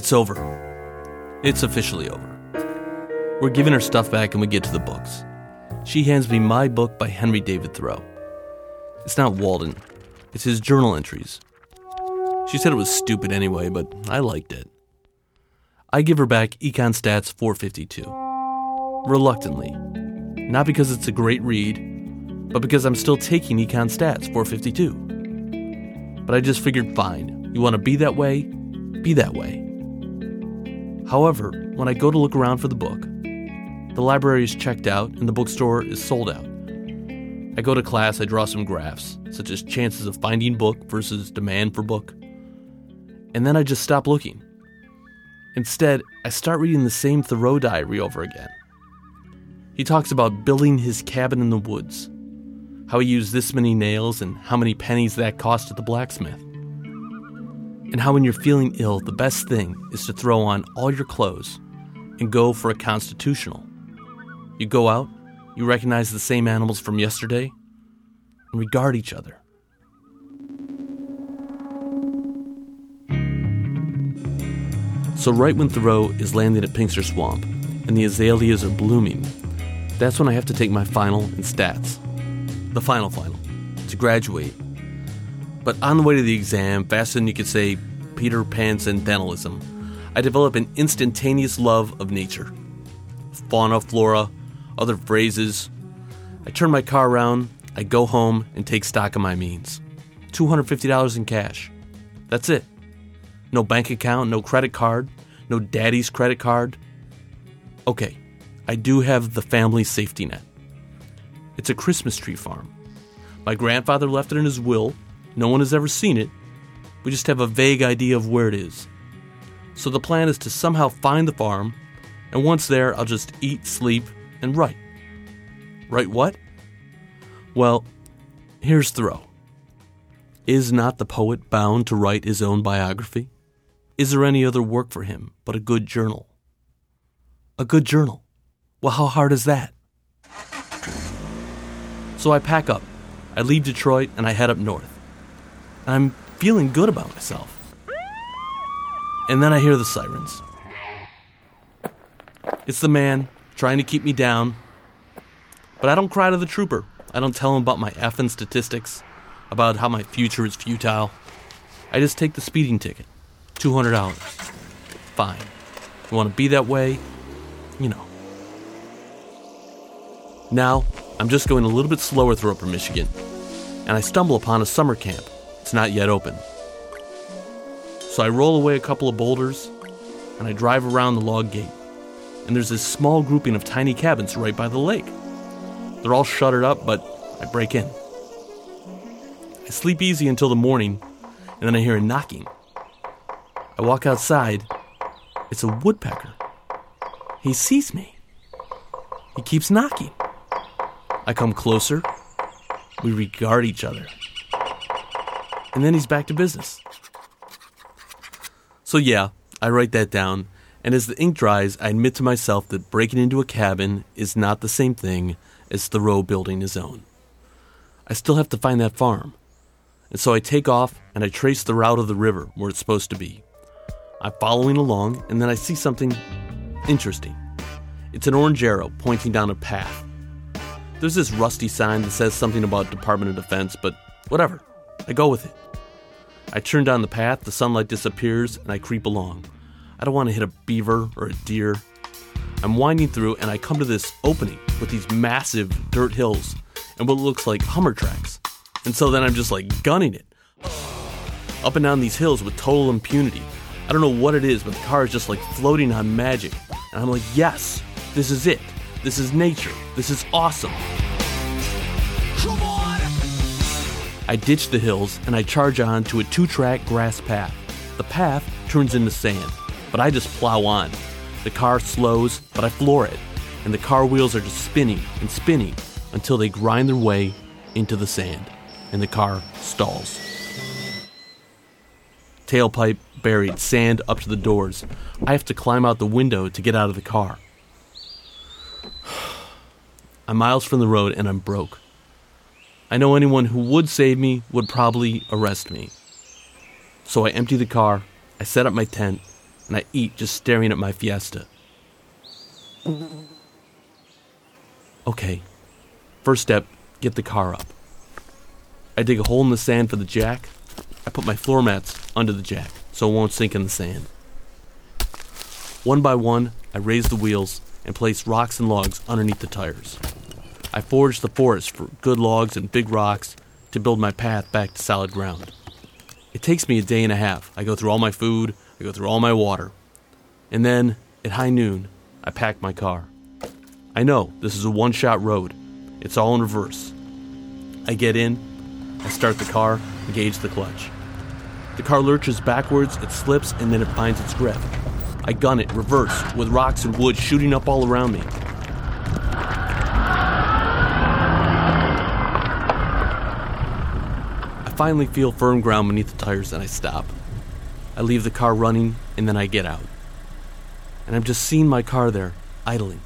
It's over. It's officially over. We're giving her stuff back and we get to the books. She hands me my book by Henry David Thoreau. It's not Walden, it's his journal entries. She said it was stupid anyway, but I liked it. I give her back Econ Stats 452. Reluctantly. Not because it's a great read, but because I'm still taking Econ Stats 452. But I just figured fine, you want to be that way? Be that way. However, when I go to look around for the book, the library is checked out and the bookstore is sold out. I go to class, I draw some graphs, such as chances of finding book versus demand for book. And then I just stop looking. Instead, I start reading the same Thoreau diary over again. He talks about building his cabin in the woods, how he used this many nails and how many pennies that cost at the blacksmith and how when you're feeling ill, the best thing is to throw on all your clothes and go for a constitutional. You go out, you recognize the same animals from yesterday, and regard each other. So, right when Thoreau is landing at Pinkster Swamp and the azaleas are blooming, that's when I have to take my final in stats. The final final, to graduate but on the way to the exam, faster than you could say Peter Pan sentimentalism, I develop an instantaneous love of nature. Fauna, flora, other phrases. I turn my car around, I go home, and take stock of my means. $250 in cash. That's it. No bank account, no credit card, no daddy's credit card. Okay, I do have the family safety net. It's a Christmas tree farm. My grandfather left it in his will, no one has ever seen it. We just have a vague idea of where it is. So the plan is to somehow find the farm, and once there, I'll just eat, sleep, and write. Write what? Well, here's Thoreau. Is not the poet bound to write his own biography? Is there any other work for him but a good journal? A good journal? Well, how hard is that? So I pack up. I leave Detroit and I head up north. I'm feeling good about myself. And then I hear the sirens. It's the man trying to keep me down. But I don't cry to the trooper. I don't tell him about my effing statistics, about how my future is futile. I just take the speeding ticket $200. Fine. You want to be that way? You know. Now, I'm just going a little bit slower through Upper Michigan, and I stumble upon a summer camp it's not yet open. So I roll away a couple of boulders and I drive around the log gate. And there's this small grouping of tiny cabins right by the lake. They're all shuttered up, but I break in. I sleep easy until the morning, and then I hear a knocking. I walk outside. It's a woodpecker. He sees me. He keeps knocking. I come closer. We regard each other and then he's back to business. So, yeah, I write that down, and as the ink dries, I admit to myself that breaking into a cabin is not the same thing as Thoreau building his own. I still have to find that farm, and so I take off and I trace the route of the river where it's supposed to be. I'm following along, and then I see something interesting. It's an orange arrow pointing down a path. There's this rusty sign that says something about Department of Defense, but whatever. I go with it. I turn down the path, the sunlight disappears, and I creep along. I don't want to hit a beaver or a deer. I'm winding through, and I come to this opening with these massive dirt hills and what looks like Hummer tracks. And so then I'm just like gunning it. Up and down these hills with total impunity. I don't know what it is, but the car is just like floating on magic. And I'm like, yes, this is it. This is nature. This is awesome. I ditch the hills and I charge on to a two track grass path. The path turns into sand, but I just plow on. The car slows, but I floor it, and the car wheels are just spinning and spinning until they grind their way into the sand, and the car stalls. Tailpipe buried, sand up to the doors. I have to climb out the window to get out of the car. I'm miles from the road and I'm broke. I know anyone who would save me would probably arrest me. So I empty the car, I set up my tent, and I eat just staring at my fiesta. Okay, first step get the car up. I dig a hole in the sand for the jack. I put my floor mats under the jack so it won't sink in the sand. One by one, I raise the wheels and place rocks and logs underneath the tires. I forage the forest for good logs and big rocks to build my path back to solid ground. It takes me a day and a half. I go through all my food, I go through all my water. And then, at high noon, I pack my car. I know this is a one shot road, it's all in reverse. I get in, I start the car, engage the clutch. The car lurches backwards, it slips, and then it finds its grip. I gun it reverse with rocks and wood shooting up all around me. Finally feel firm ground beneath the tires and I stop. I leave the car running and then I get out. And I'm just seeing my car there, idling.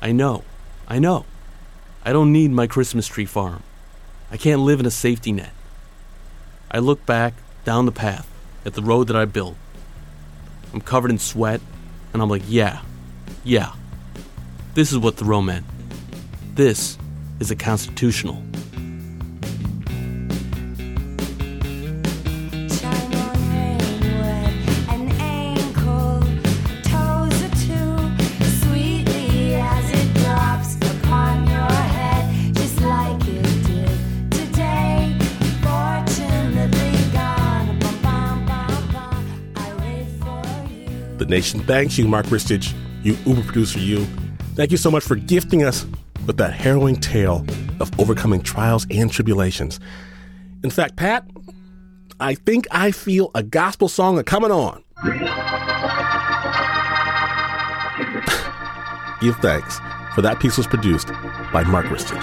I know, I know. I don't need my Christmas tree farm. I can't live in a safety net. I look back down the path at the road that I built. I'm covered in sweat, and I'm like, yeah, yeah. This is what Thoreau meant. This is a constitutional. The nation thanks you, Mark Ristich, you Uber producer, you. Thank you so much for gifting us with that harrowing tale of overcoming trials and tribulations. In fact, Pat, I think I feel a gospel song coming on. Give thanks, for that piece was produced by Mark Ristich.